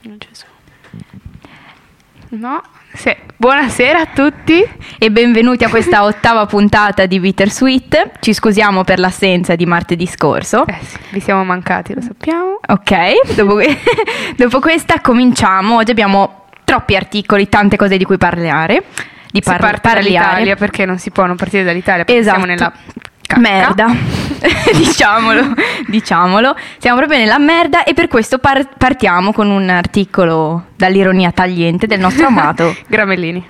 Gesù. No? Sì. Buonasera a tutti e benvenuti a questa ottava puntata di Bittersweet. Ci scusiamo per l'assenza di martedì scorso. Eh sì, vi siamo mancati, lo sappiamo. Ok, dopo, dopo questa cominciamo. Oggi abbiamo troppi articoli, tante cose di cui parlare. Di par- si parte dall'Italia perché non si può non partire dall'Italia perché esatto. siamo nella Cacca. Merda, diciamolo, diciamolo, siamo proprio nella merda e per questo par- partiamo con un articolo dall'ironia tagliente del nostro amato Gramellini.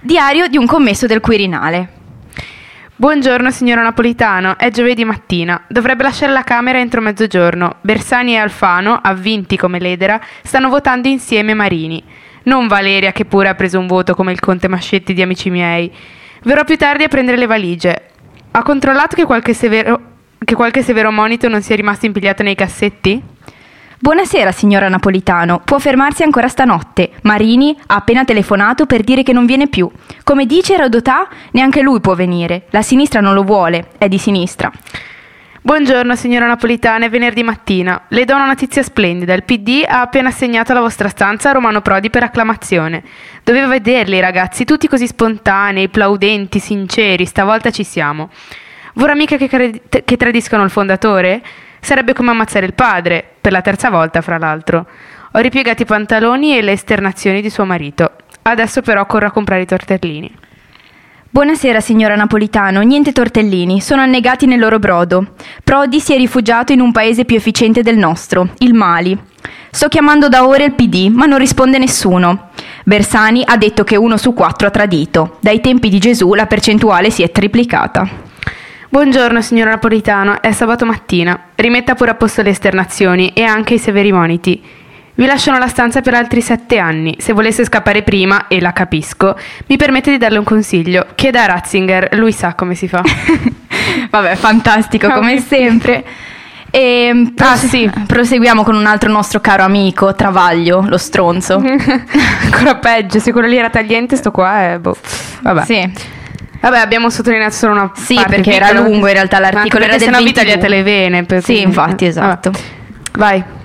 Diario di un commesso del Quirinale. Buongiorno signora Napolitano, è giovedì mattina. Dovrebbe lasciare la Camera entro mezzogiorno. Bersani e Alfano, avvinti come l'edera, stanno votando insieme Marini. Non Valeria che pure ha preso un voto come il conte Mascetti di Amici miei. Verrò più tardi a prendere le valigie. Ha controllato che qualche severo, che qualche severo monito non sia rimasto impigliato nei cassetti? Buonasera, signora Napolitano. Può fermarsi ancora stanotte. Marini ha appena telefonato per dire che non viene più. Come dice Rodotà, neanche lui può venire. La sinistra non lo vuole, è di sinistra. Buongiorno signora Napolitana, è venerdì mattina. Le do una notizia splendida. Il PD ha appena assegnato alla vostra stanza Romano Prodi per acclamazione. Dovevo vederli ragazzi, tutti così spontanei, plaudenti, sinceri, stavolta ci siamo. Vorrà mica che, cred- che tradiscano il fondatore? Sarebbe come ammazzare il padre, per la terza volta fra l'altro. Ho ripiegato i pantaloni e le esternazioni di suo marito. Adesso però corro a comprare i tortellini. Buonasera signora Napolitano, niente tortellini, sono annegati nel loro brodo. Prodi si è rifugiato in un paese più efficiente del nostro, il Mali. Sto chiamando da ore il PD, ma non risponde nessuno. Bersani ha detto che uno su quattro ha tradito. Dai tempi di Gesù la percentuale si è triplicata. Buongiorno signora Napolitano, è sabato mattina. Rimetta pure a posto le esternazioni e anche i severi moniti. Vi lasciano la stanza per altri sette anni. Se volesse scappare prima, e la capisco, mi permette di darle un consiglio. Chieda a Ratzinger, lui sa come si fa. Vabbè, fantastico, come sempre. E ehm, prose- ah, sì. proseguiamo con un altro nostro caro amico, Travaglio, lo stronzo. Ancora peggio, se quello lì era tagliente, sto qua è... Boh. Vabbè. Sì. Vabbè, abbiamo sottolineato solo una sì, parte perché piccola. era lungo in realtà l'articolo, era del se no vi tagliate le vene. Per sì, infatti, esatto. Vabbè. Vai.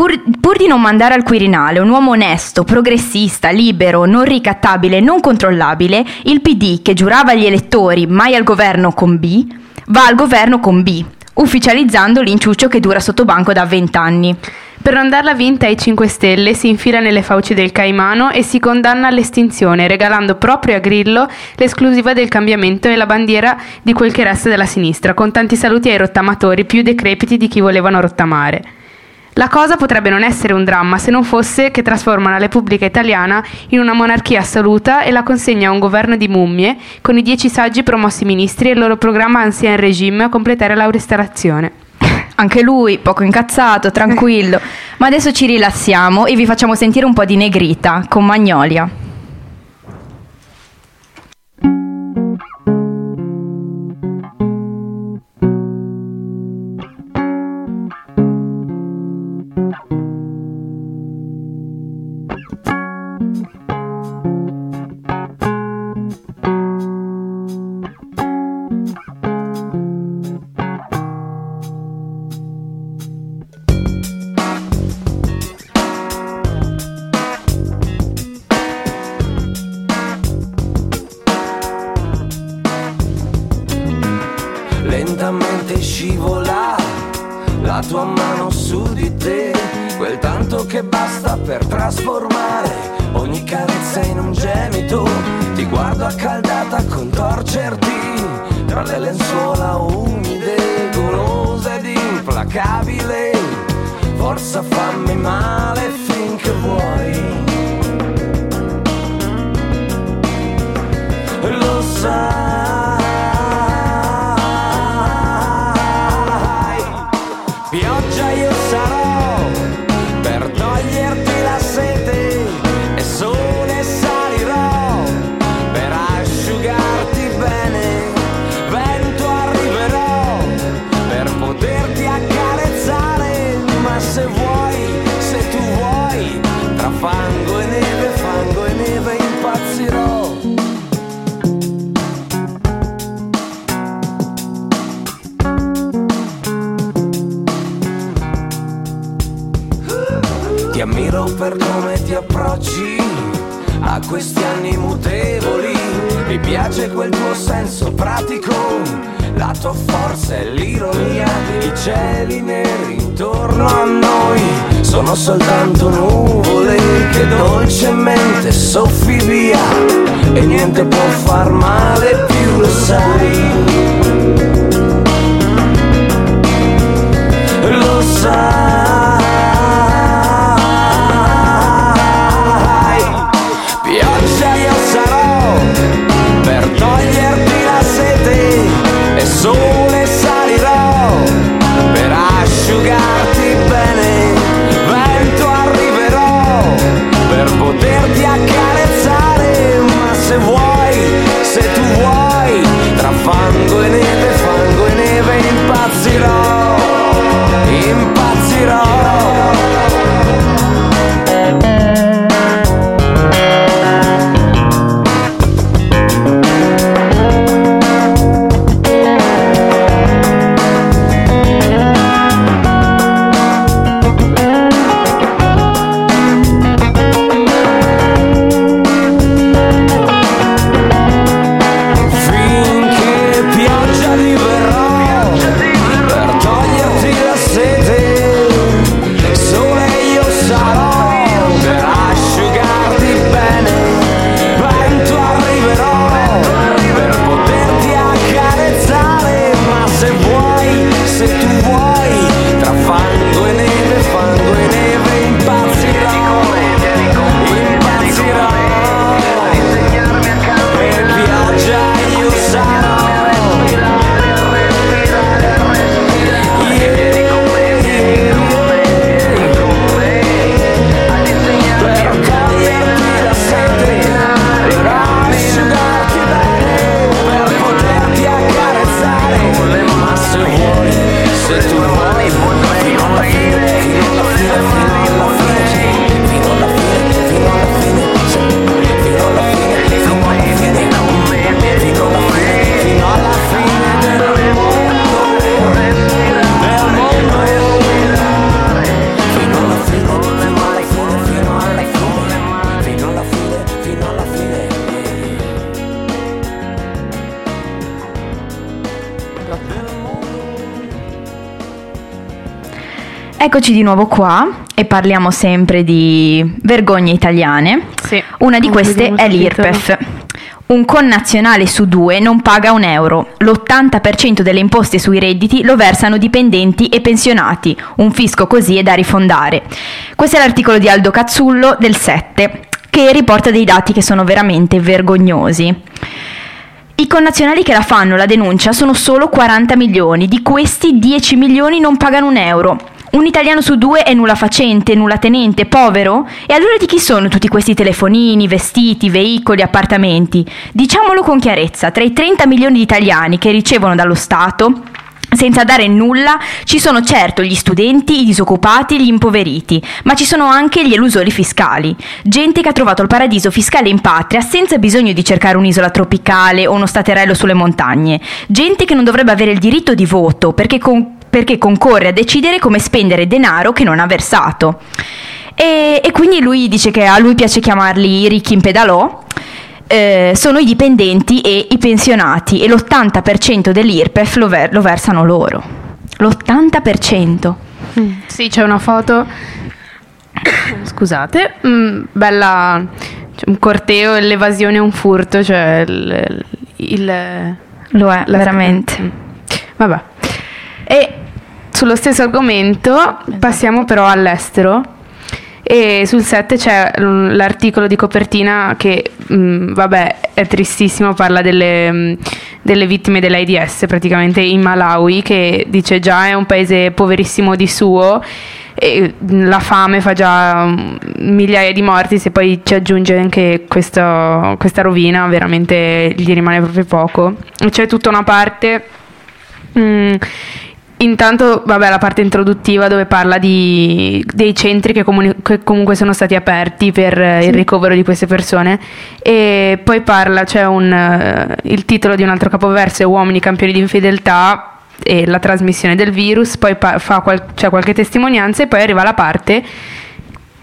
Pur, pur, di non mandare al Quirinale un uomo onesto, progressista, libero, non ricattabile, non controllabile, il PD, che giurava agli elettori mai al governo con B, va al governo con B, ufficializzando l'inciuccio che dura sotto banco da vent'anni. Per non darla vinta ai 5 Stelle si infila nelle fauci del Caimano e si condanna all'estinzione, regalando proprio a Grillo l'esclusiva del cambiamento e la bandiera di quel che resta della sinistra, con tanti saluti ai rottamatori più decrepiti di chi volevano rottamare. La cosa potrebbe non essere un dramma se non fosse che trasforma la Repubblica Italiana in una monarchia assoluta e la consegna a un governo di mummie con i dieci saggi promossi ministri e il loro programma Ancien Regime a completare la restaurazione. Anche lui, poco incazzato, tranquillo. Ma adesso ci rilassiamo e vi facciamo sentire un po' di negrita con Magnolia. Se Eccoci di nuovo qua e parliamo sempre di vergogne italiane. Sì. Una di queste Concludiamo è l'IRPEF. Un connazionale su due non paga un euro. L'80% delle imposte sui redditi lo versano dipendenti e pensionati. Un fisco così è da rifondare. Questo è l'articolo di Aldo Cazzullo del 7 che riporta dei dati che sono veramente vergognosi. I connazionali che la fanno la denuncia sono solo 40 milioni, di questi 10 milioni non pagano un euro. Un italiano su due è nulla facente, nulla tenente, povero? E allora di chi sono tutti questi telefonini, vestiti, veicoli, appartamenti? Diciamolo con chiarezza, tra i 30 milioni di italiani che ricevono dallo Stato senza dare nulla ci sono certo gli studenti, i disoccupati, gli impoveriti, ma ci sono anche gli elusori fiscali, gente che ha trovato il paradiso fiscale in patria senza bisogno di cercare un'isola tropicale o uno staterello sulle montagne, gente che non dovrebbe avere il diritto di voto perché, con- perché concorre a decidere come spendere denaro che non ha versato. E, e quindi lui dice che a lui piace chiamarli i ricchi in pedalò eh, sono i dipendenti e i pensionati e l'80% dell'IRPEF lo, ver- lo versano loro. L'80%. Sì, c'è una foto. Scusate, mm, bella. c'è un corteo e l'evasione è un furto, cioè il. il- Lo è, la- veramente. Mm. Vabbè. Sullo stesso argomento passiamo però all'estero. E sul 7 c'è l'articolo di copertina che, mm, vabbè, è tristissimo, parla delle, mm, delle vittime dell'AIDS praticamente in Malawi, che dice già è un paese poverissimo di suo e mm, la fame fa già migliaia di morti, se poi ci aggiunge anche questo- questa rovina, veramente gli rimane proprio poco. C'è tutta una parte... mm, Intanto, vabbè, la parte introduttiva dove parla di, dei centri che, comuni- che comunque sono stati aperti per eh, il ricovero di queste persone. E poi parla, c'è un, eh, il titolo di un altro capoverso è Uomini campioni di infedeltà e la trasmissione del virus, poi pa- fa qual- c'è qualche testimonianza e poi arriva la parte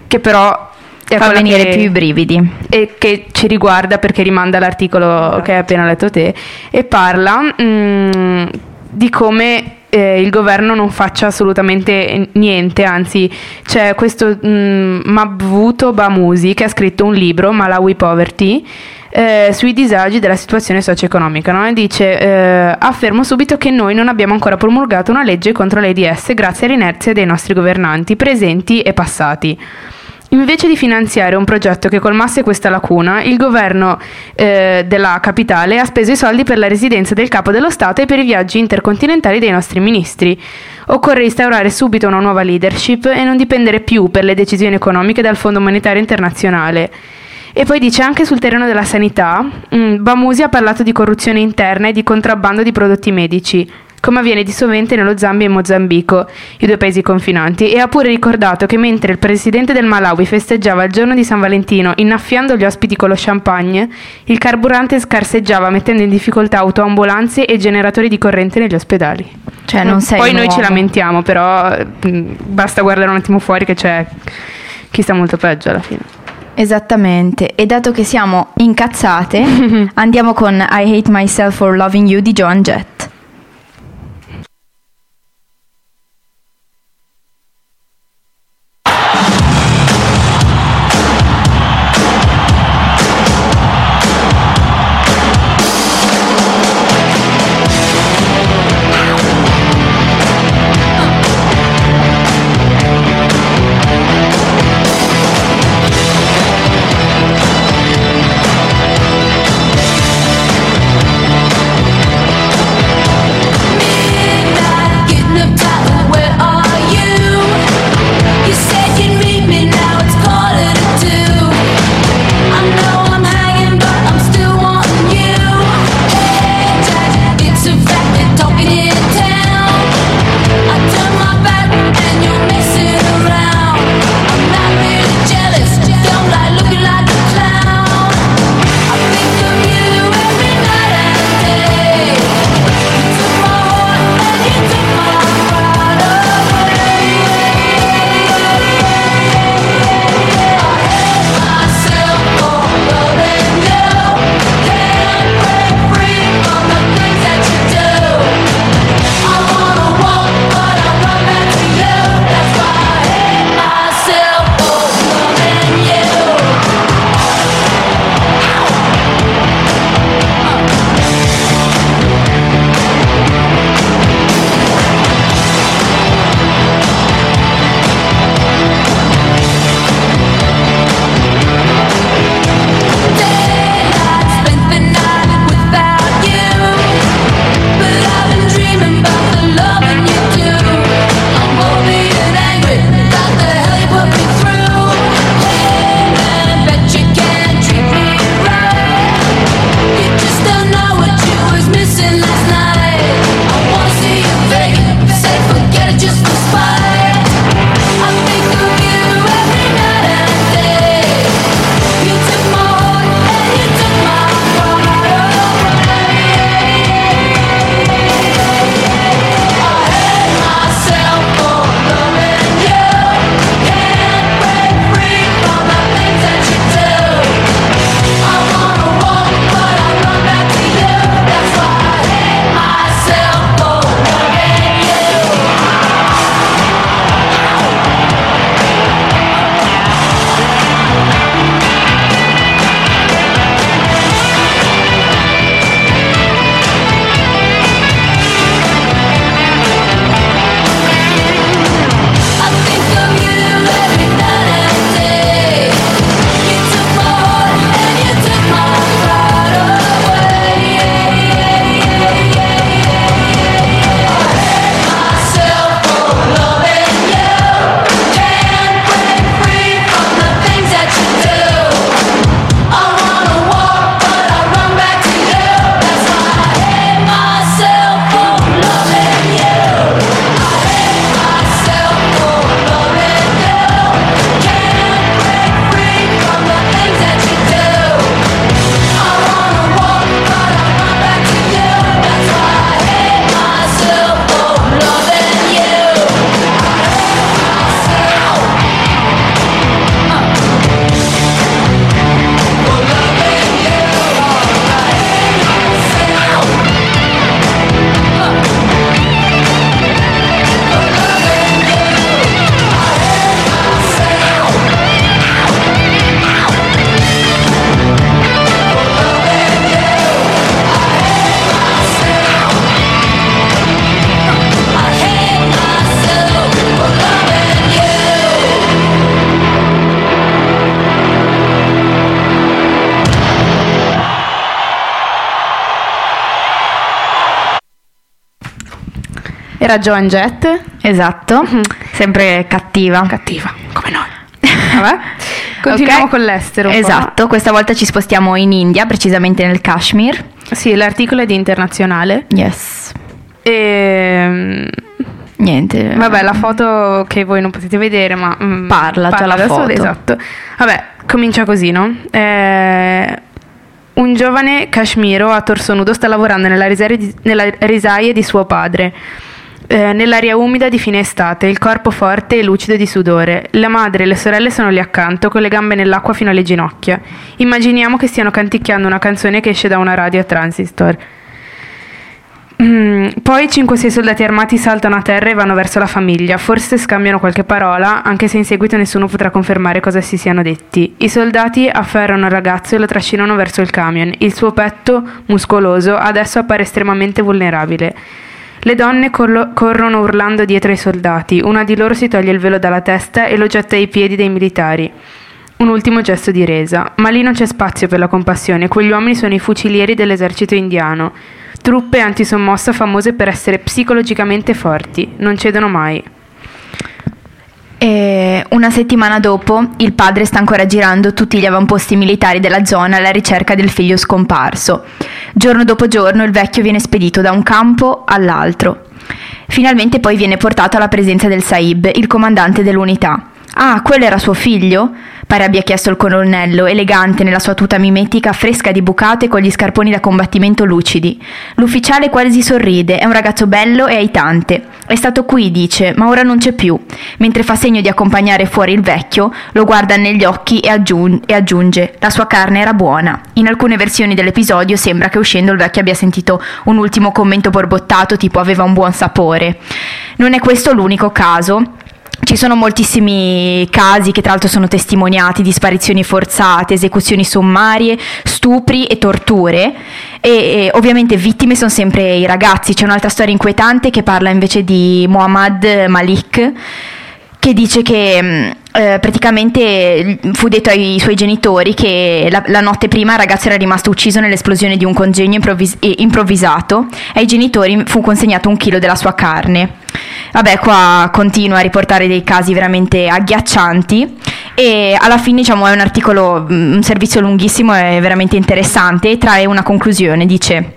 che però è Fa venire che- più i brividi. e che ci riguarda perché rimanda all'articolo che hai appena letto te. E parla mm, di come eh, il governo non faccia assolutamente niente, anzi c'è questo mm, Mabvuto Bamusi che ha scritto un libro, Malawi Poverty, eh, sui disagi della situazione socio-economica. no? Dice: eh, Affermo subito che noi non abbiamo ancora promulgato una legge contro l'AIDS grazie all'inerzia dei nostri governanti, presenti e passati. Invece di finanziare un progetto che colmasse questa lacuna, il governo eh, della capitale ha speso i soldi per la residenza del capo dello Stato e per i viaggi intercontinentali dei nostri ministri. Occorre instaurare subito una nuova leadership e non dipendere più per le decisioni economiche dal Fondo Monetario Internazionale. E poi dice anche sul terreno della sanità, mm, Bamusi ha parlato di corruzione interna e di contrabbando di prodotti medici, come avviene di sovente nello Zambia e Mozambico, i due paesi confinanti, e ha pure ricordato che mentre il presidente del Malawi festeggiava il giorno di San Valentino innaffiando gli ospiti con lo champagne, il carburante scarseggiava mettendo in difficoltà autoambulanze e generatori di corrente negli ospedali. Cioè, non sei Poi un noi ci lamentiamo, però mm, basta guardare un attimo fuori che c'è chi sta molto peggio alla fine. Esattamente, e dato che siamo incazzate, andiamo con I Hate Myself for Loving You di Joan Jett. Era Joan Jett, Esatto, sempre cattiva. cattiva, come noi. Vabbè, continuiamo Ok. con l'estero. un po'. Esatto, questa volta ci spostiamo in India, precisamente nel Kashmir. Sì, l'articolo è di internazionale. Yes. E... Niente. Vabbè, la foto che voi non potete vedere, ma... mm, Parla, c'è la foto. Esatto. Vabbè, comincia così, no? Eh, un giovane kashmiro a torso nudo sta lavorando nella risaia di, nella risaia di suo padre. Eh, nell'aria umida di fine estate, il corpo forte e lucido di sudore. La madre e le sorelle sono lì accanto, con le gambe nell'acqua fino alle ginocchia. Immaginiamo che stiano canticchiando una canzone che esce da una radio a transistor. Mm, poi 5-6 soldati armati saltano a terra e vanno verso la famiglia. Forse scambiano qualche parola, anche se in seguito nessuno potrà confermare cosa si siano detti. I soldati afferrano il ragazzo e lo trascinano verso il camion. Il suo petto, muscoloso, adesso appare estremamente vulnerabile. Le donne corlo- corrono urlando dietro ai soldati. Una di loro si toglie il velo dalla testa e lo getta ai piedi dei militari. Un ultimo gesto di resa. Ma lì non c'è spazio per la compassione. Quegli uomini sono i fucilieri dell'esercito indiano. Truppe antisommossa famose per essere psicologicamente forti. Non cedono mai. E una settimana dopo il padre sta ancora girando tutti gli avamposti militari della zona alla ricerca del figlio scomparso. Giorno dopo giorno il vecchio viene spedito da un campo all'altro. Finalmente poi viene portato alla presenza del Saib, il comandante dell'unità. Ah, quello era suo figlio? Pare abbia chiesto il colonnello, elegante nella sua tuta mimetica, fresca di bucato e con gli scarponi da combattimento lucidi. L'ufficiale quasi sorride, è un ragazzo bello e aitante. È stato qui, dice, ma ora non c'è più. Mentre fa segno di accompagnare fuori il vecchio, lo guarda negli occhi e, aggiun- e aggiunge: La sua carne era buona. In alcune versioni dell'episodio sembra che uscendo il vecchio abbia sentito un ultimo commento borbottato, tipo aveva un buon sapore. Non è questo l'unico caso. Ci sono moltissimi casi che tra l'altro sono testimoniati di sparizioni forzate, esecuzioni sommarie, stupri e torture e, e ovviamente vittime sono sempre i ragazzi. C'è un'altra storia inquietante che parla invece di Muhammad Malik che dice che mh, eh, praticamente fu detto ai suoi genitori che la, la notte prima il ragazzo era rimasto ucciso nell'esplosione di un congegno improvvis- eh, improvvisato e ai genitori fu consegnato un chilo della sua carne. Vabbè, qua continua a riportare dei casi veramente agghiaccianti e alla fine diciamo è un articolo, mh, un servizio lunghissimo e veramente interessante e trae una conclusione, dice...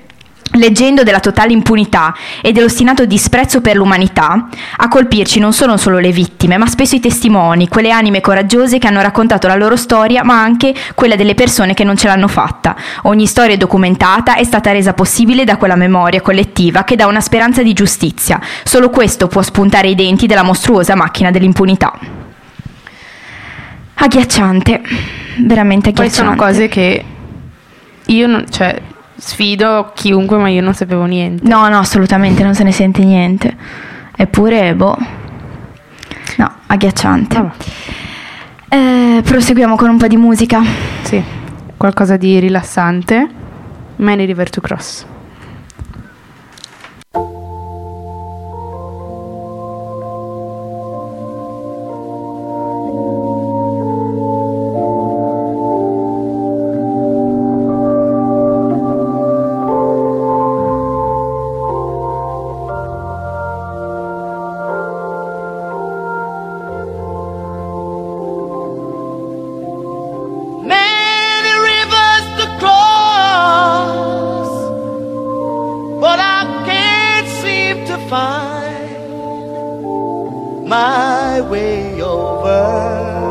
Leggendo della totale impunità e dell'ostinato disprezzo per l'umanità, a colpirci non sono solo le vittime, ma spesso i testimoni, quelle anime coraggiose che hanno raccontato la loro storia, ma anche quella delle persone che non ce l'hanno fatta. Ogni storia documentata è stata resa possibile da quella memoria collettiva che dà una speranza di giustizia. Solo questo può spuntare i denti della mostruosa macchina dell'impunità. Agghiacciante, veramente Poi agghiacciante. sono cose che io non, cioè, sfido chiunque, ma io non sapevo niente. No, no, assolutamente non se ne sente niente. Eppure, boh. No, agghiacciante. Vabbè. Eh, proseguiamo con un po' di musica. Sì, qualcosa di rilassante. Many River to cross, my way over.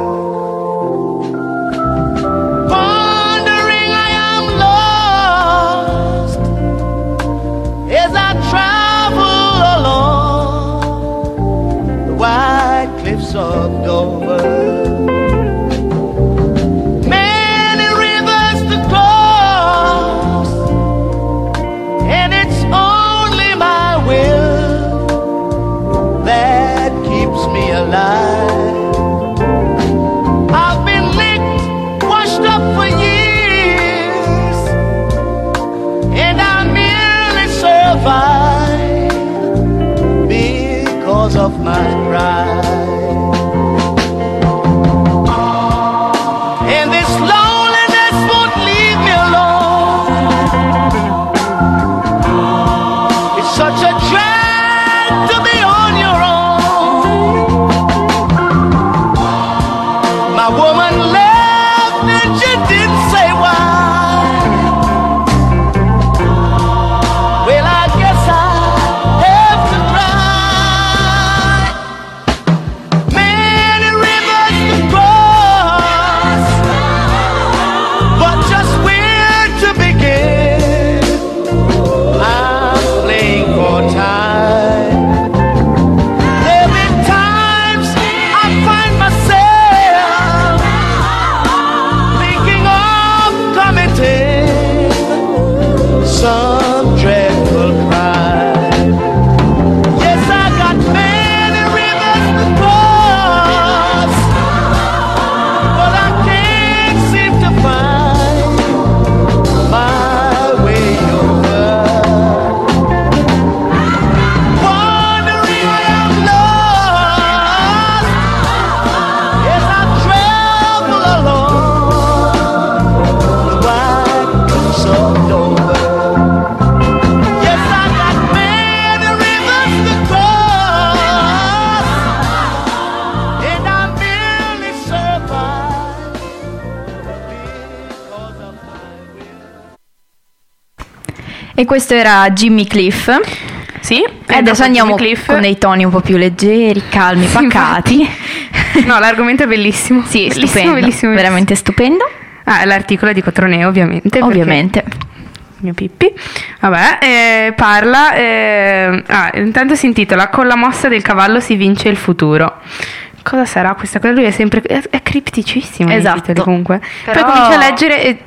E questo era Jimmy Cliff. Sì, E adesso andiamo con dei toni un po' più leggeri, calmi, pacati. No, l'argomento è bellissimo. Sì, bellissimo, stupendo, bellissimo, veramente stupendo. Ah, l'articolo di Cotroneo, ovviamente. Ovviamente. mio Pippi. Vabbè, eh, parla. eh, ah, intanto si intitola Con la mossa del cavallo si vince il futuro. Cosa sarà questa cosa? Lui è sempre. È, è cripticissimo. Esatto. titoli, comunque. Però- Poi comincia a leggere e.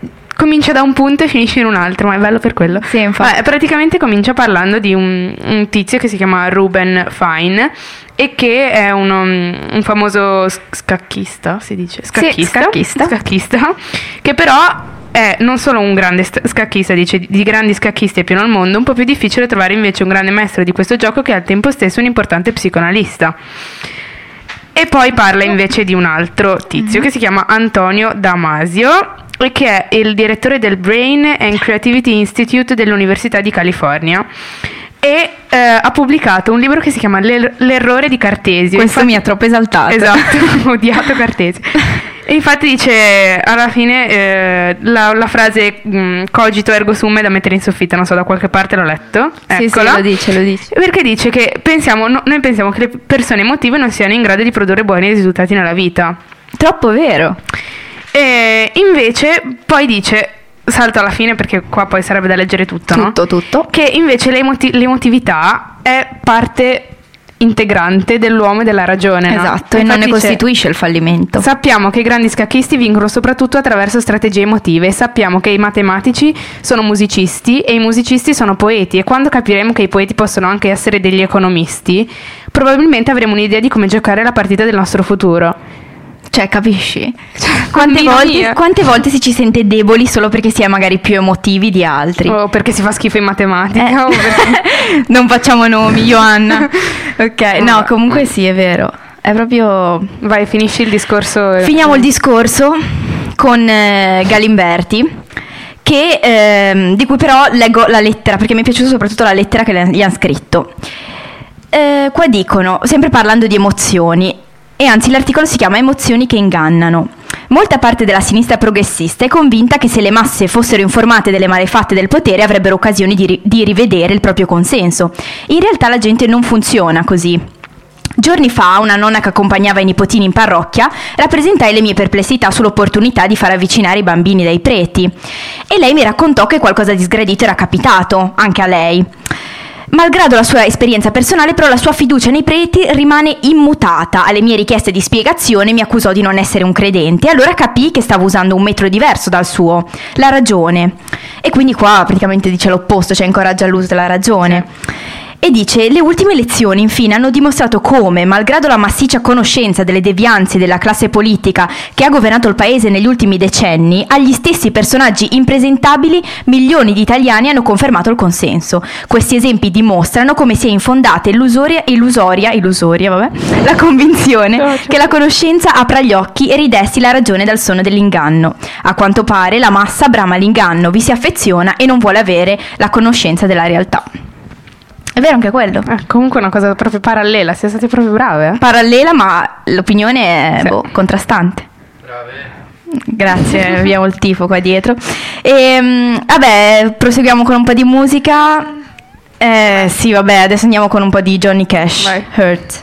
Comincia da un punto e finisce in un altro, ma è bello per quello. Sì, infatti. Vabbè, praticamente comincia parlando di un, un tizio che si chiama Ruben Fine e che è uno- un famoso scacchista, si dice? Scacchista. scacchista. Scacchista, che però è non solo un grande st- scacchista, dice di grandi scacchisti è pieno al mondo, un po' più difficile trovare invece un grande maestro di questo gioco che è al tempo stesso un importante psicoanalista. E poi parla invece di un altro tizio che si chiama Antonio Damasio che è il direttore del Brain and Creativity Institute dell'Università di California. E eh, ha pubblicato un libro che si chiama L'er- L'errore di Cartesio. Questo Infatti- mi ha troppo esaltato. Esatto, ho odiato Cartesio. E infatti dice alla fine eh, la, la frase mh, cogito ergo sum è da mettere in soffitta, non so, da qualche parte l'ho letto. Sì, sì, Eccola. lo dice, lo dice. Perché dice che pensiamo, no- noi pensiamo che le persone emotive non siano in grado di produrre buoni risultati nella vita. Troppo vero. E invece poi dice, salto alla fine perché qua poi sarebbe da leggere tutto, no? Tutto, tutto. Che invece l'emoti- l'emotività è parte integrante dell'uomo e della ragione. no? Esatto, e non ne dice, costituisce il fallimento. Sappiamo che i grandi scacchisti vincono soprattutto attraverso strategie emotive sappiamo che i matematici sono musicisti e i musicisti sono poeti e quando capiremo che i poeti possono anche essere degli economisti, probabilmente avremo un'idea di come giocare la partita del nostro futuro. Cioè, capisci? Quante Con volte, quante volte si ci sente deboli solo perché si è magari più emotivi di altri? O perché si fa schifo in matematica Eh. perché... non facciamo nomi, Joanna. ok, no, comunque sì, è vero. È proprio. Vai, finisci il discorso. Finiamo il discorso con eh, Galimberti. Che, ehm, di cui però leggo la lettera perché mi è piaciuta soprattutto la lettera che gli hanno scritto. Eh, qua dicono, sempre parlando di emozioni, e anzi l'articolo si chiama Emozioni che ingannano. Molta parte della sinistra progressista è convinta che se le masse fossero informate delle malefatte del potere avrebbero occasioni di, ri- di rivedere il proprio consenso. In realtà la gente non funziona così. Giorni fa una nonna che accompagnava i nipotini in parrocchia rappresentai le mie perplessità sull'opportunità di far avvicinare i bambini dai preti e lei mi raccontò che qualcosa di sgradito era capitato anche a lei. Malgrado la sua esperienza personale, però la sua fiducia nei preti rimane immutata. Alle mie richieste di spiegazione mi accusò di non essere un credente, allora capì che stavo usando un metodo diverso dal suo, la ragione. E quindi qua praticamente dice l'opposto, cioè incoraggia l'uso della ragione. E dice, le ultime elezioni infine hanno dimostrato come, malgrado la massiccia conoscenza delle devianze della classe politica che ha governato il paese negli ultimi decenni, agli stessi personaggi impresentabili milioni di italiani hanno confermato il consenso. Questi esempi dimostrano come sia infondata illusoria, illusoria, illusoria vabbè, la convinzione Ciao, ciao. che la conoscenza apra gli occhi e ridesti la ragione dal sonno dell'inganno. A quanto pare la massa brama l'inganno, vi si affeziona e non vuole avere la conoscenza della realtà. È vero anche quello. Eh, comunque è una cosa proprio parallela, siete state proprio brave. eh? Parallela, ma l'opinione è Sì. boh, contrastante. Grazie, abbiamo il tifo qua dietro. E, mm, vabbè, proseguiamo con un po' di musica. Eh, sì, vabbè, adesso andiamo con un po' di Johnny Cash. Vai. Hurt.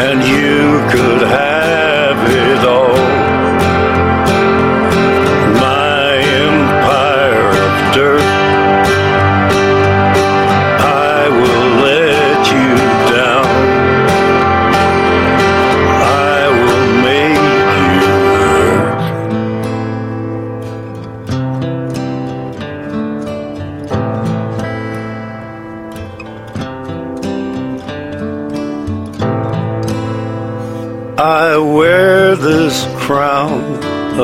And you could have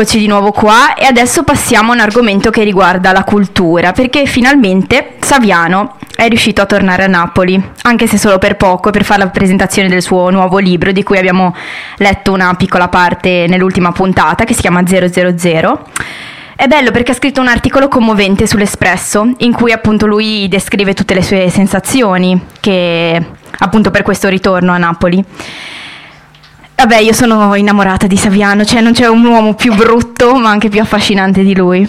Eccoci di nuovo qua e adesso passiamo a un argomento che riguarda la cultura, perché finalmente Saviano è riuscito a tornare a Napoli, anche se solo per poco, per fare la presentazione del suo nuovo libro, di cui abbiamo letto una piccola parte nell'ultima puntata, che si chiama 000. È bello perché ha scritto un articolo commovente sull'Espresso, in cui appunto lui descrive tutte le sue sensazioni, che appunto per questo ritorno a Napoli. Vabbè, io sono innamorata di Saviano, cioè non c'è un uomo più brutto ma anche più affascinante di lui.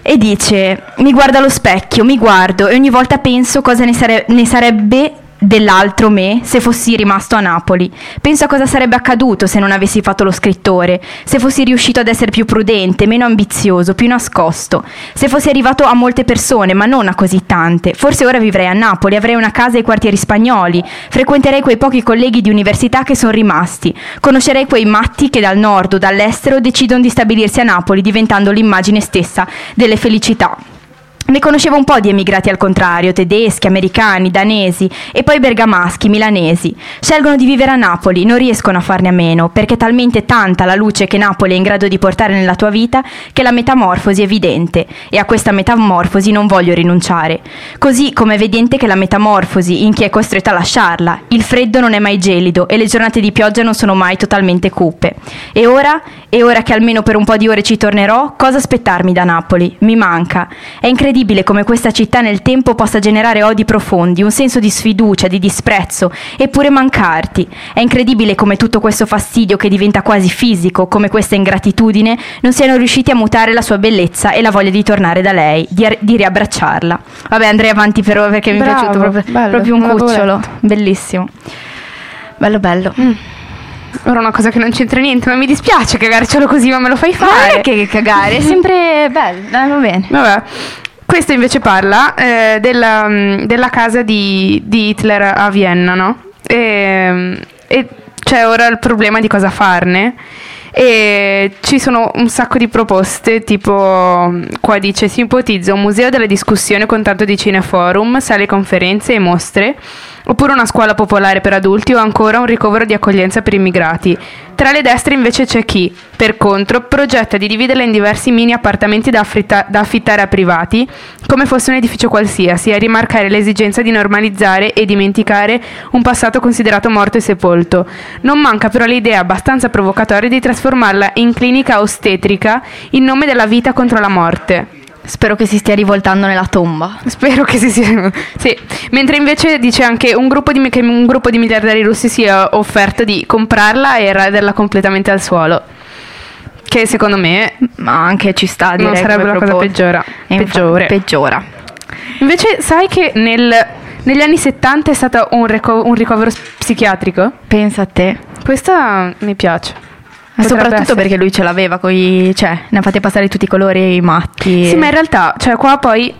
E dice, mi guardo allo specchio, mi guardo e ogni volta penso cosa ne, sare- ne sarebbe dell'altro me se fossi rimasto a Napoli. Penso a cosa sarebbe accaduto se non avessi fatto lo scrittore, se fossi riuscito ad essere più prudente, meno ambizioso, più nascosto, se fossi arrivato a molte persone, ma non a così tante. Forse ora vivrei a Napoli, avrei una casa ai quartieri spagnoli, frequenterei quei pochi colleghi di università che sono rimasti, conoscerei quei matti che dal nord o dall'estero decidono di stabilirsi a Napoli diventando l'immagine stessa delle felicità. Ne conoscevo un po' di emigrati al contrario, tedeschi, americani, danesi e poi bergamaschi, milanesi. Scelgono di vivere a Napoli, non riescono a farne a meno, perché è talmente tanta la luce che Napoli è in grado di portare nella tua vita che la metamorfosi è evidente e a questa metamorfosi non voglio rinunciare. Così come è evidente che la metamorfosi in chi è costretto a lasciarla. Il freddo non è mai gelido e le giornate di pioggia non sono mai totalmente cupe. E ora? E ora che almeno per un po' di ore ci tornerò, cosa aspettarmi da Napoli? Mi manca. È incredibile come questa città nel tempo possa generare odi profondi, un senso di sfiducia, di disprezzo, eppure mancarti. È incredibile come tutto questo fastidio che diventa quasi fisico, come questa ingratitudine, non siano riusciti a mutare la sua bellezza e la voglia di tornare da lei, di, di riabbracciarla. Vabbè, andrei avanti però perché mi è Bravo, piaciuto proprio, bello, proprio un cucciolo. Bellissimo. Bello bello. Ora una cosa che non c'entra niente, ma mi dispiace cagarcelo così, ma me lo fai Ma non fare. è che cagare, è sempre bello. Dai, va bene. Vabbè. Questo invece parla eh, della, mm, della casa di, di Hitler a Vienna, no? E, e c'è ora il problema di cosa farne. E ci sono un sacco di proposte, tipo qua dice si ipotizza un museo della discussione con tanto di cineforum, sale conferenze e mostre, oppure una scuola popolare per adulti o ancora un ricovero di accoglienza per immigrati. Tra le destre invece c'è chi, per contro, progetta di dividerla in diversi mini appartamenti da, affitta- da affittare a privati, come fosse un edificio qualsiasi, a rimarcare l'esigenza di normalizzare e dimenticare un passato considerato morto e sepolto. Non manca però l'idea abbastanza provocatoria di trasformarla in clinica ostetrica in nome della vita contro la morte. Spero che si stia rivoltando nella tomba. Spero che si sia. Sì. Mentre invece dice anche un gruppo, di, che un gruppo di miliardari russi si è offerto di comprarla e raderla completamente al suolo. Che secondo me Ma anche ci sta direi non sarebbe la cosa proposta. peggiora. Peggiore. Peggiora. invece, sai che nel- negli anni 70 è stato un, reco- un ricovero psichiatrico? Pensa a te. Questa mi piace. Ma soprattutto essere. perché lui ce l'aveva coi. cioè, ne ha fatti passare tutti i colori matti. Sì, ma in realtà, cioè, qua poi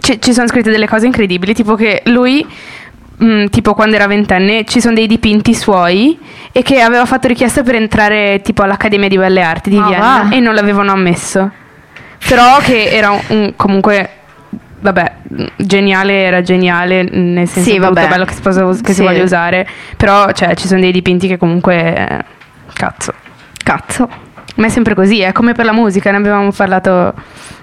ci, ci sono scritte delle cose incredibili, tipo che lui, mh, tipo quando era ventenne, ci sono dei dipinti suoi e che aveva fatto richiesta per entrare tipo all'Accademia di Belle Arti di Ah, Vienna va. e non l'avevano ammesso. Però che era un, un- comunque... Vabbè, geniale era geniale, nel senso Sì, vabbè. bello che, si che si Sì. voglia usare, però cioè, ci sono dei dipinti che comunque... eh, cazzo. Cazzo. Ma è sempre così, è come per la musica, ne avevamo parlato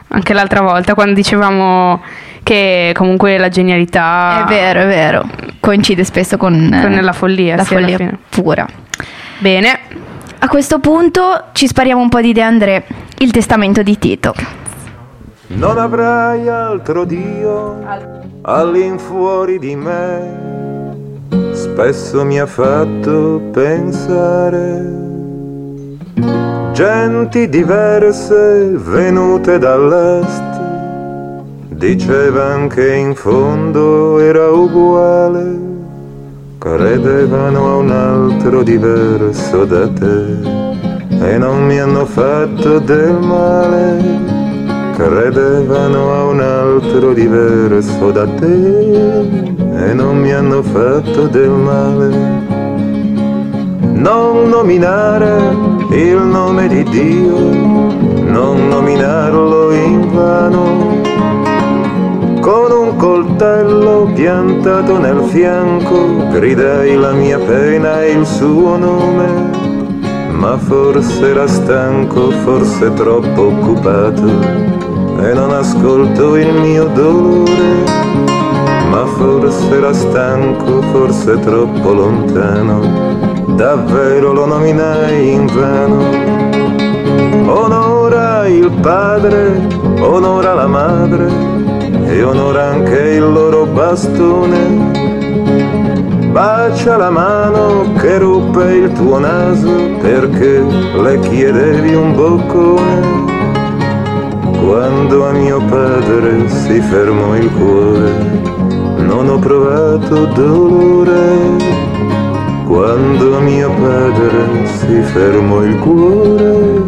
anche l'altra volta quando dicevamo che comunque la genialità È vero, è vero. Coincide spesso con, con eh, la follia, la sì, alla follia fine. pura. Bene, A questo punto ci spariamo un po' di De André, il testamento di Tito. Non avrai altro Dio all'infuori di me. Spesso mi ha fatto pensare. Genti diverse venute dall'est dicevano che in fondo era uguale. Credevano a un altro diverso da te e non mi hanno fatto del male credevano a un altro diverso da te e non mi hanno fatto del male. Non nominare il nome di Dio, non nominarlo in vano. Con un coltello piantato nel fianco gridai la mia pena e il suo nome ma forse era stanco, forse troppo occupato e non ascolto il mio dolore, ma forse era stanco, forse troppo lontano, davvero lo nominai in vano. Onora il padre, onora la madre e onora anche il loro bastone. Bacia la mano che ruppe il tuo naso perché le chiedevi un boccone. Quando a mio padre si fermò il cuore, non ho provato dolore. Quando a mio padre si fermò il cuore,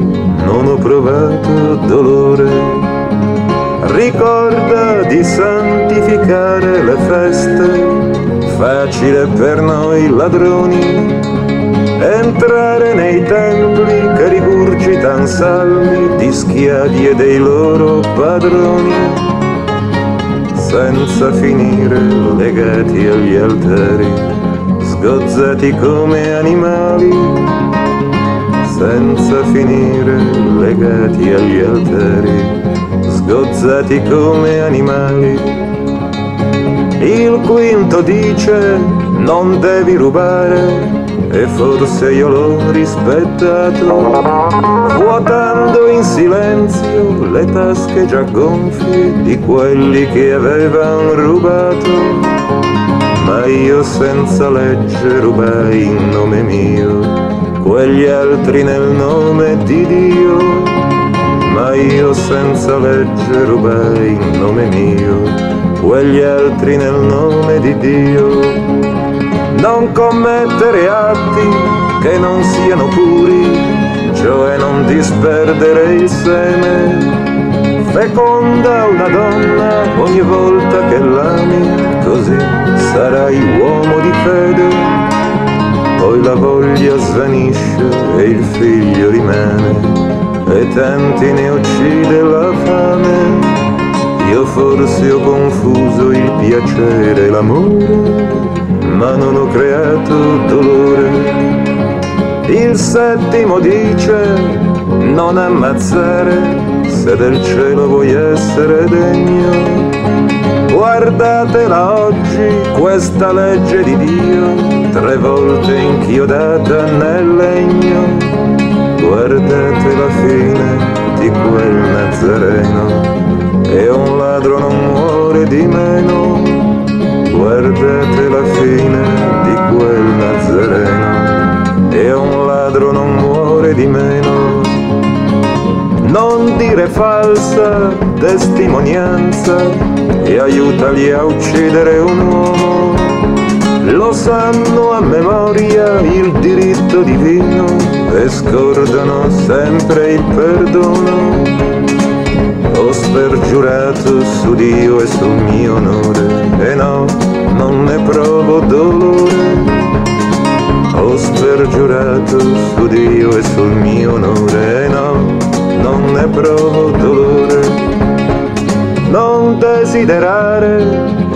non ho provato dolore. Ricorda di santificare le feste, facile per noi ladroni, entrare nei templi che rigurgitan salmi di schiavi e dei loro padroni, senza finire legati agli altari sgozzati come animali, senza finire legati agli altari, sgozzati come animali. Il quinto dice non devi rubare e forse io l'ho rispettato, vuotando in silenzio le tasche già gonfie di quelli che avevano rubato ma io senza legge rubai in nome mio, quegli altri nel nome di Dio, ma io senza legge rubai in nome mio, quegli altri nel nome di Dio. Non commettere atti che non siano puri, cioè non disperdere il seme, feconda una donna ogni volta che l'ami così sarai uomo di fede, poi la voglia svanisce e il figlio rimane, e tanti ne uccide la fame. Io forse ho confuso il piacere e l'amore, ma non ho creato dolore. Il settimo dice non ammazzare se del cielo vuoi essere degno Guardatela oggi questa legge di Dio, tre volte inchiodata nel legno. Guardate la fine di quel Nazareno, e un ladro non muore di meno. Guardate la fine di quel Nazareno, e un ladro non muore di meno. Non dire falsa testimonianza e aiutali a uccidere un uomo. Lo sanno a memoria il diritto divino e scordano sempre il perdono. Ho spergiurato su Dio e sul mio onore. E no, non ne provo dolore. Ho spergiurato su Dio e sul mio onore. E no, non ne provo dolore. Non desiderare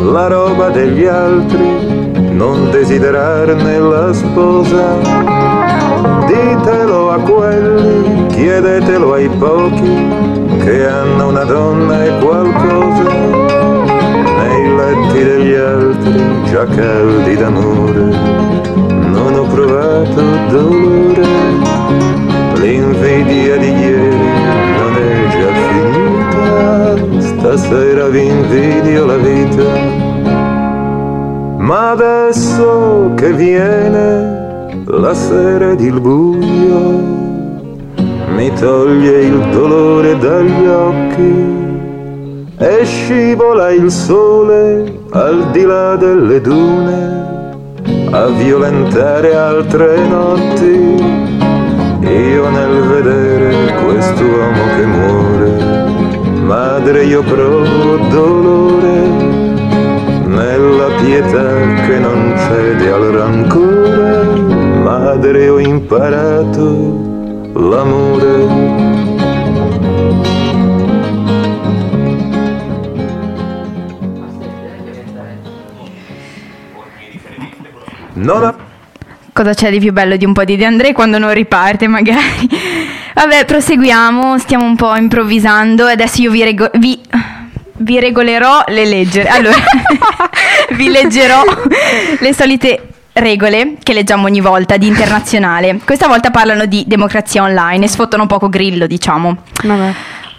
la roba degli altri, non desiderarne la sposa. Ditelo a quelli, chiedetelo ai pochi che hanno una donna e qualcosa. Nei letti degli altri, già caldi d'amore, non ho provato dolore. L'invidia di ieri non è già finita stasera vi invidio la vita, ma adesso che viene la sera ed il buio, mi toglie il dolore dagli occhi e scivola il sole al di là delle dune a violentare altre notti. Io nel vedere quest'uomo che muore Madre io provo dolore nella pietà che non cede al rancore. Madre ho imparato l'amore. Non ha... Cosa c'è di più bello di un po' di De André quando non riparte magari? Vabbè, proseguiamo, stiamo un po' improvvisando e adesso io vi, rego- vi, vi regolerò le leggi. Allora, vi leggerò le solite regole che leggiamo ogni volta di internazionale. Questa volta parlano di democrazia online e sfottano poco grillo, diciamo. Vabbè.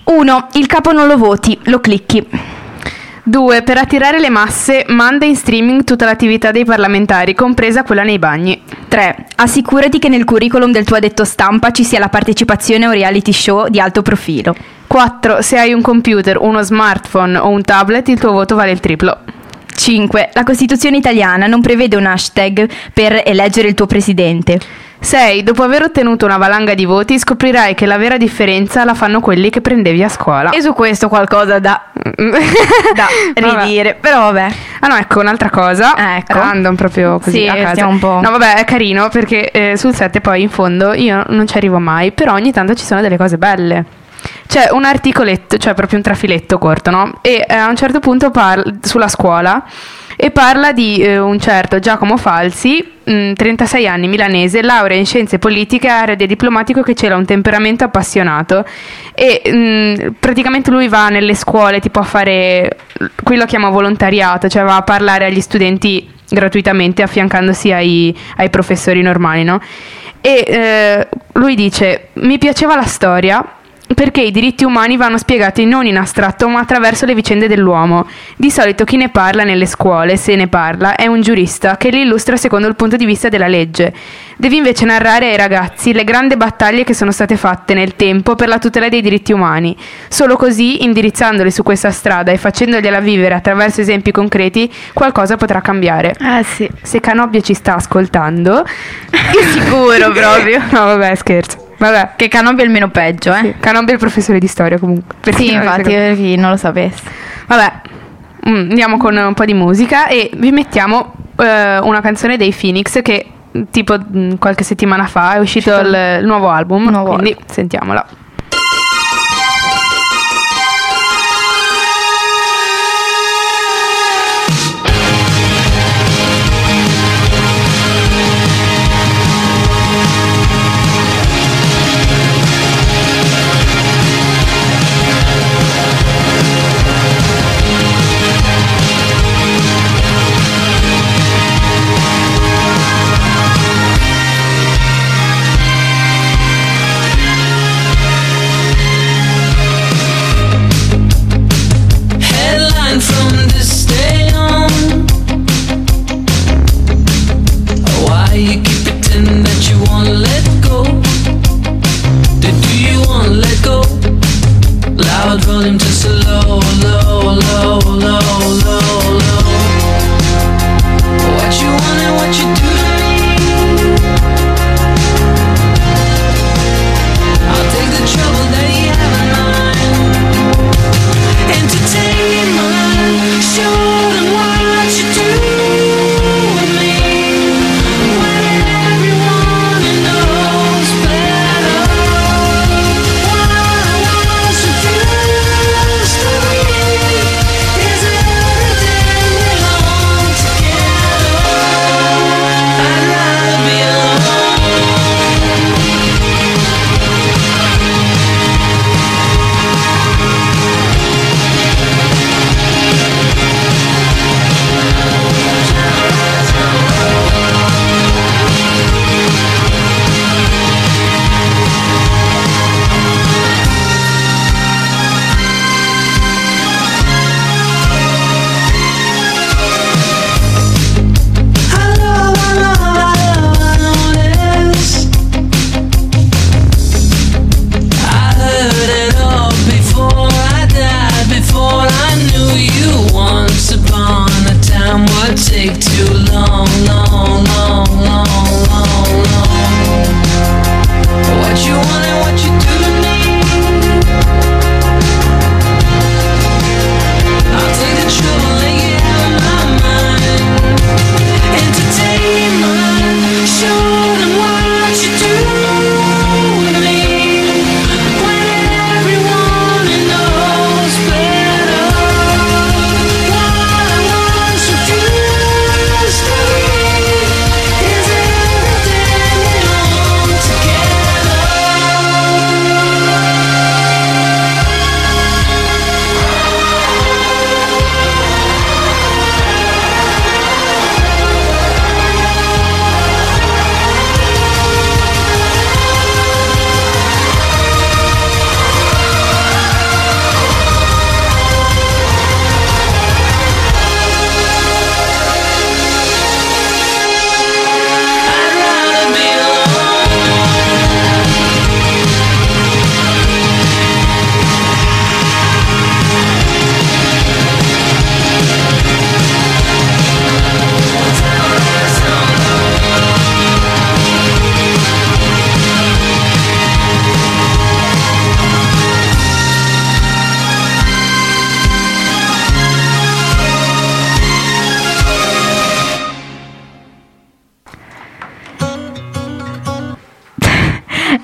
1. Il capo non lo voti, lo clicchi. 2. Per attirare le masse, manda in streaming tutta l'attività dei parlamentari, compresa quella nei bagni. 3. Assicurati che nel curriculum del tuo addetto stampa ci sia la partecipazione a un reality show di alto profilo. 4. Se hai un computer, uno smartphone o un tablet, il tuo voto vale il triplo. 5. La Costituzione italiana non prevede un hashtag per eleggere il tuo presidente. 6. Dopo aver ottenuto una valanga di voti scoprirai che la vera differenza la fanno quelli che prendevi a scuola. E su questo qualcosa da, da Vabbè. ridire, però vabbè. Ah no, ecco un'altra cosa. Ecco. Random proprio così Sì, a caso. stiamo un po'- No, vabbè, è carino perché eh, sul set poi in fondo io non ci arrivo mai, però ogni tanto ci sono delle cose belle. C'è un articoletto, cioè proprio un trafiletto corto, no? E eh, a un certo punto parla sulla scuola e parla di eh, un certo Giacomo Falsi, mh, 36 anni, milanese, laurea in scienze politiche, area di diplomatico che c'era un temperamento appassionato e mh, praticamente lui va nelle scuole tipo a fare, qui lo chiama volontariato, cioè va a parlare agli studenti gratuitamente affiancandosi ai, ai professori normali, no? E eh, lui dice, mi piaceva la storia perché i diritti umani vanno spiegati non in astratto ma attraverso le vicende dell'uomo. Di solito chi ne parla nelle scuole, se ne parla, è un giurista che li illustra secondo il punto di vista della legge. Devi invece narrare ai ragazzi le grandi battaglie che sono state fatte nel tempo per la tutela dei diritti umani. Solo così, indirizzandoli su questa strada e facendogliela vivere attraverso esempi concreti, qualcosa potrà cambiare. Ah sì. Se Canobbio ci sta ascoltando, Sicuro proprio. no, vabbè, scherzo. Vabbè, Che Canobbio è il meno peggio, eh? sì, Canobbio è il professore di storia comunque. Per Sì, infatti, per chi non lo sapesse. Vabbè, mm, andiamo con un po' di musica e vi mettiamo eh, una canzone dei Phoenix che tipo mm, qualche settimana fa è uscito il, il nuovo album, nuovo quindi sentiamola.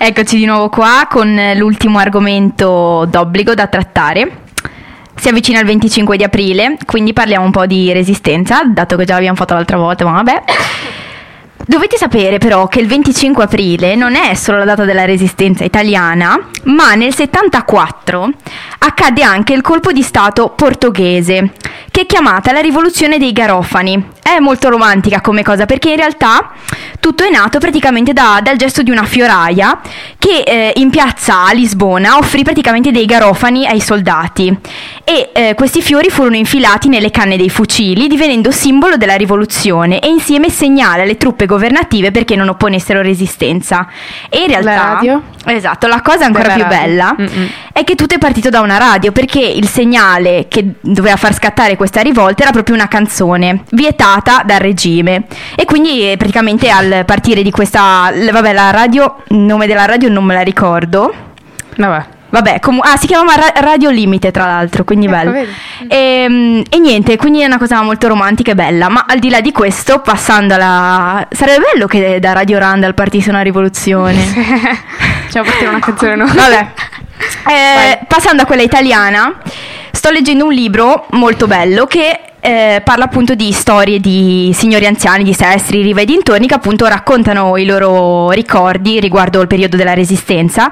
Eccoci di nuovo qua con l'ultimo argomento d'obbligo da trattare. Si avvicina il 25 di aprile, quindi parliamo un po' di resistenza, dato che già l'abbiamo fatto l'altra volta, ma vabbè. Dovete sapere però che il 25 aprile non è solo la data della resistenza italiana, ma nel 74 accade anche il colpo di Stato portoghese, che è chiamata la rivoluzione dei Garofani. È molto romantica come cosa perché in realtà tutto è nato praticamente da- dal gesto di una fioraia che eh, in piazza a Lisbona offrì praticamente dei garofani ai soldati e eh, questi fiori furono infilati nelle canne dei fucili divenendo simbolo della rivoluzione e insieme segnale alle truppe governative perché non opponessero resistenza. E in realtà... radio? Esatto, la cosa ancora più radio. bella Mm-mm. è che tutto è partito da una radio perché il segnale che doveva far scattare questa rivolta era proprio una canzone vietata dal regime e quindi eh, praticamente al partire di questa vabbè la radio il nome della radio non me la ricordo Vabbè. Vabbè, comu- ah, si chiamava Ra- Radio Limite, tra l'altro, quindi Ecco, bello. E, e niente, quindi è una cosa molto romantica e bella. Ma al di là di questo, passando alla. Sarebbe bello che da Radio Randall partisse una rivoluzione. Facciamo partire una canzone nuova. Vabbè. Eh, passando a quella italiana, sto leggendo un libro molto bello che eh, parla appunto di storie di signori anziani, di Sestri, Riva e dintorni che appunto raccontano i loro ricordi riguardo il periodo della resistenza.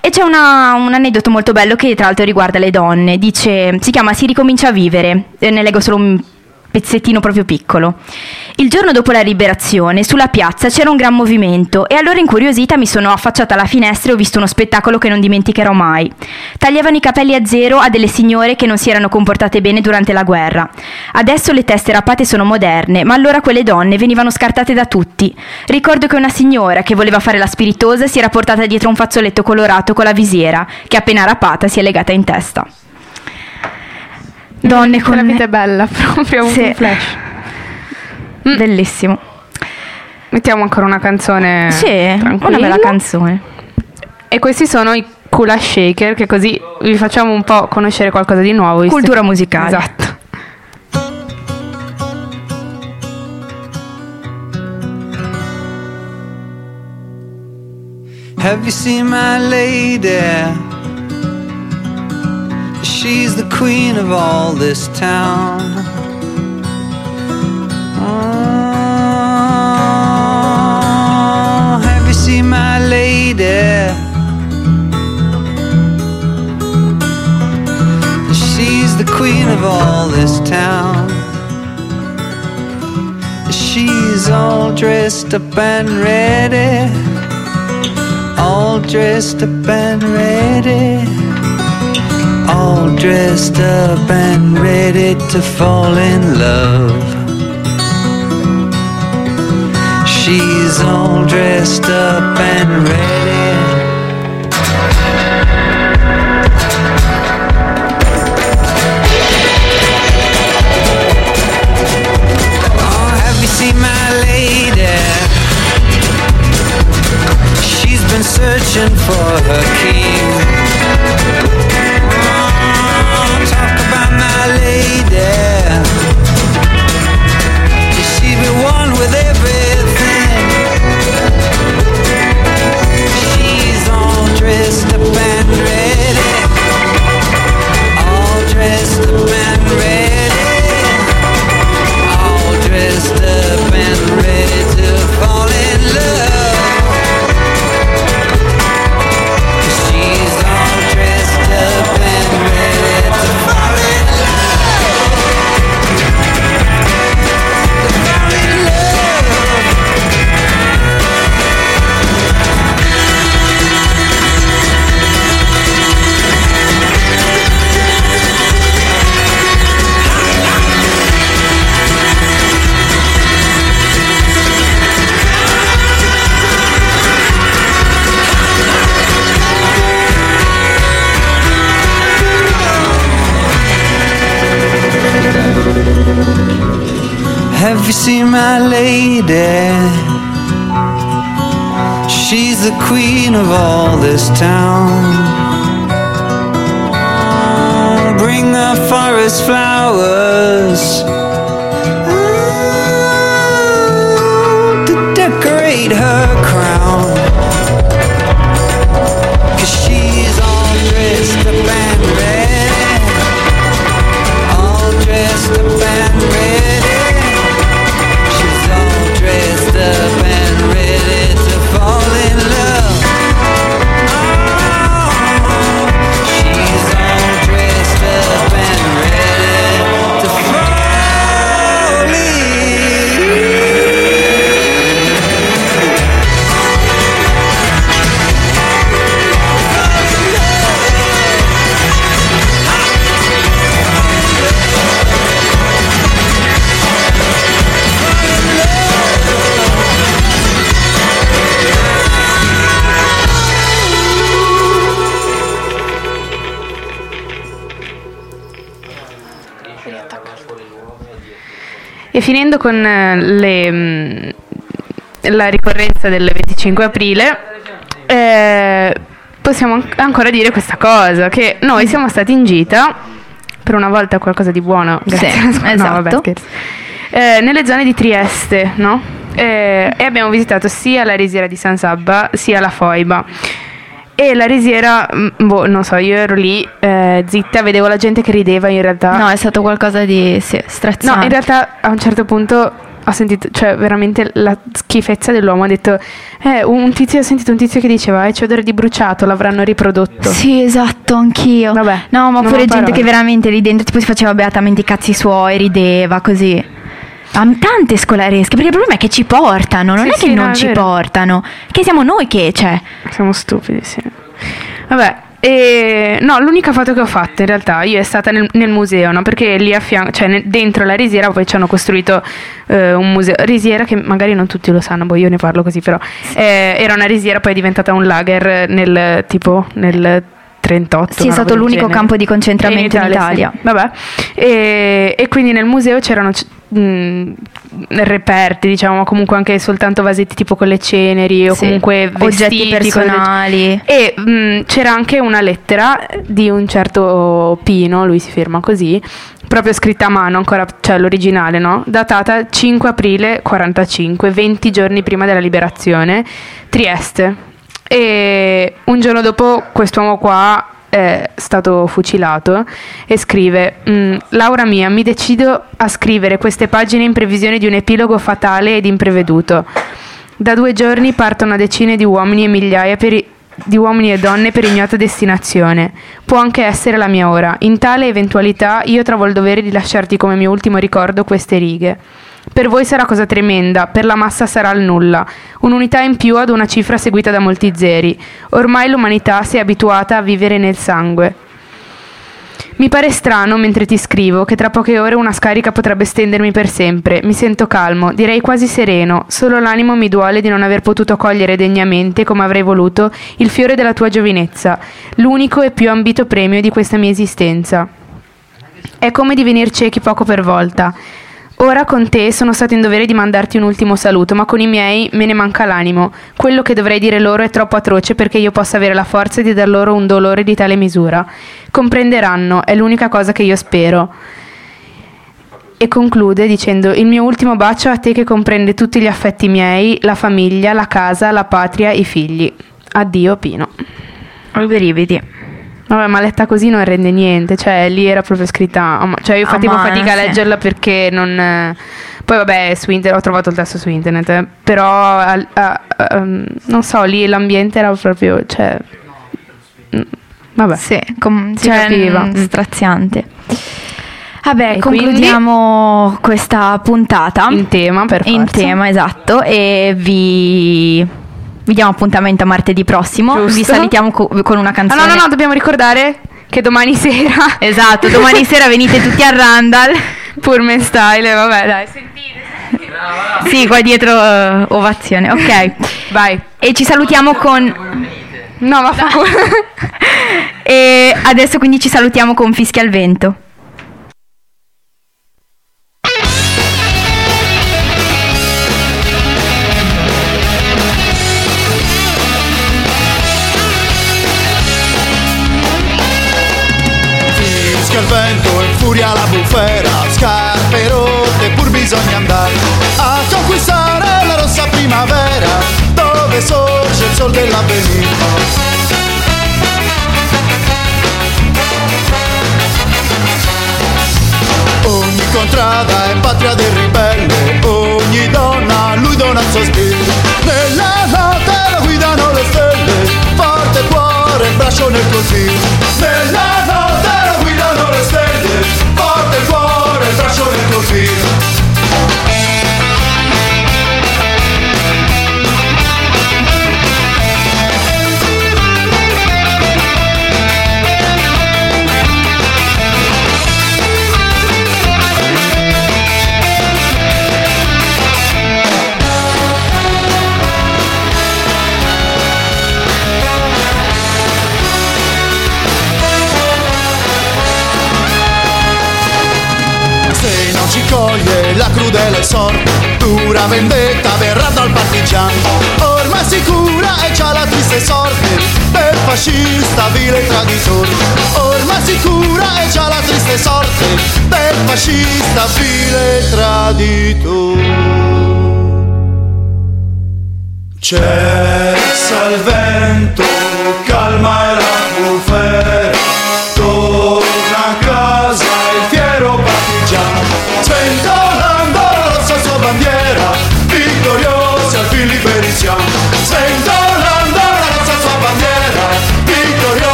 E c'è una- un aneddoto molto bello che tra l'altro riguarda le donne, dice, si chiama Si ricomincia a vivere, Eh, ne leggo solo un pezzettino proprio piccolo. Il giorno dopo la liberazione, sulla piazza c'era un gran movimento e allora incuriosita mi sono affacciata alla finestra e ho visto uno spettacolo che non dimenticherò mai. Tagliavano i capelli a zero a delle signore che non si erano comportate bene durante la guerra. Adesso le teste rapate sono moderne, ma allora quelle donne venivano scartate da tutti. Ricordo che una signora che voleva fare la spiritosa si era portata dietro un fazzoletto colorato con la visiera, che appena rapata si è legata in testa. Donne con La vita è bella, proprio Sì. un flash. Bellissimo. Mettiamo ancora una canzone Sì, una tranquilla. bella canzone. E questi sono i Kula Shaker, che così vi facciamo un po' conoscere qualcosa di nuovo. Cultura musicale. Esatto. Have you seen my lady? She's the queen of all this town. Oh, have you seen my lady? She's the queen of all this town. She's all dressed up and ready all dressed up and ready, all dressed up and ready to fall in love. She's all dressed up and ready. Oh, have you seen my lady? She's been searching for her king. Have you see my lady? She's the queen of all this town. Bring the forest flowers finendo con eh, le, mm, la ricorrenza del 25 aprile, eh, possiamo an- ancora dire questa cosa, che noi siamo stati in gita, per una volta qualcosa di buono, grazie Sì, no, vabbè, esatto. scherzo. Eh, nelle zone di Trieste, no? Eh, e abbiamo visitato sia la risiera di San Sabba sia la Foiba. E la risiera, mm, boh, non so, io ero lì eh, zitta, vedevo la gente che rideva in realtà. No, è stato qualcosa di sì, straziante. No, in realtà a un certo punto ho sentito, cioè veramente la schifezza dell'uomo. Ha detto, eh, un tizio, ho sentito un tizio che diceva, eh, c'è odore di bruciato, l'avranno riprodotto. Sì, esatto, anch'io. Vabbè, no, ma pure gente parole. che veramente lì dentro tipo si faceva beatamente i cazzi suoi, rideva così. Tante scolaresche, perché il problema è che ci portano, non Sì, è sì, che no, non è ci vero. portano, che siamo noi che cioè, Siamo stupidi, sì. Vabbè, e no, l'unica foto che ho fatto in realtà io è stata nel, nel museo, no? Perché lì a fianco, cioè nel- dentro la risiera poi ci hanno costruito eh, un museo. Risiera che magari non tutti lo sanno, boh, io ne parlo così, però eh, era una risiera, poi è diventata un lager nel tipo nel 38. Sì, è stato l'unico genere. campo di concentramento in Italia. sì. Vabbè, e, e quindi nel museo c'erano mh, reperti, diciamo, comunque anche soltanto vasetti tipo con le ceneri o Sì, comunque oggetti personali. e mh, c'era anche una lettera di un certo Pino, lui si firma così, proprio scritta a mano, ancora, cioè l'originale, no? Datata 5 aprile 45, 20 giorni prima della liberazione, Trieste. E un giorno dopo quest'uomo qua è stato fucilato e scrive "Mm, Laura mia, mi decido a scrivere queste pagine in previsione di un epilogo fatale ed impreveduto. Da due giorni partono decine di uomini e migliaia i- di uomini e donne per ignota destinazione. Può anche essere la mia ora. In tale eventualità io trovo il dovere di lasciarti come mio ultimo ricordo queste righe. Per voi sarà cosa tremenda, per la massa sarà il nulla, un'unità in più ad una cifra seguita da molti zeri. Ormai l'umanità si è abituata a vivere nel sangue. Mi pare strano mentre ti scrivo che tra poche ore una scarica potrebbe stendermi per sempre. Mi sento calmo, direi quasi sereno, solo l'animo mi duole di non aver potuto cogliere degnamente, come avrei voluto, il fiore della tua giovinezza, l'unico e più ambito premio di questa mia esistenza. È come divenir ciechi poco per volta. Ora con te sono stato in dovere di mandarti un ultimo saluto, ma con i miei me ne manca l'animo. Quello che dovrei dire loro è troppo atroce perché io possa avere la forza di dar loro un dolore di tale misura. Comprenderanno, è l'unica cosa che io spero. E conclude dicendo: Il mio ultimo bacio a te che comprende tutti gli affetti miei, la famiglia, la casa, la patria, i figli. Addio, Pino. Brividi. Vabbè, ma letta così non rende niente, cioè lì era proprio scritta, a cioè io A facevo fatica a leggerla perché non... Poi vabbè, su internet, ho trovato il testo su internet, eh, però al- a- a- um, non so, lì l'ambiente era proprio, cioè... mm, Vabbè. Sì, com- Si cioè, capiva. mm, straziante. Vabbè, E concludiamo questa puntata In tema, per in forza. tema, esatto, e vi vi diamo appuntamento a martedì prossimo. Giusto. Vi salutiamo co- con una Ah, canzone. no, no, no, dobbiamo ricordare che domani sera... Esatto, domani sera venite tutti a Randall. Purman Style, vabbè, dai, sentite. Sì, qua dietro eh, ovazione. Ok. Vai. E ci salutiamo con No, ma fa... e adesso quindi ci salutiamo con Fischia al vento. Furia la bufera Scarpe rotte pur bisogna andare A conquistare la rossa primavera Dove sorge il sol dell'avvenire Ogni contrada è patria del ribelle Ogni donna a lui dona il suo spirito Nella notte la guidano le stelle Forte cuore, braccio nel così dura vendetta verrà dal partigiano, ormai sicura e già la triste sorte del fascista vile traditore, ormai sicura e già la triste sorte del fascista vile traditore. Cessa il vento, calma e la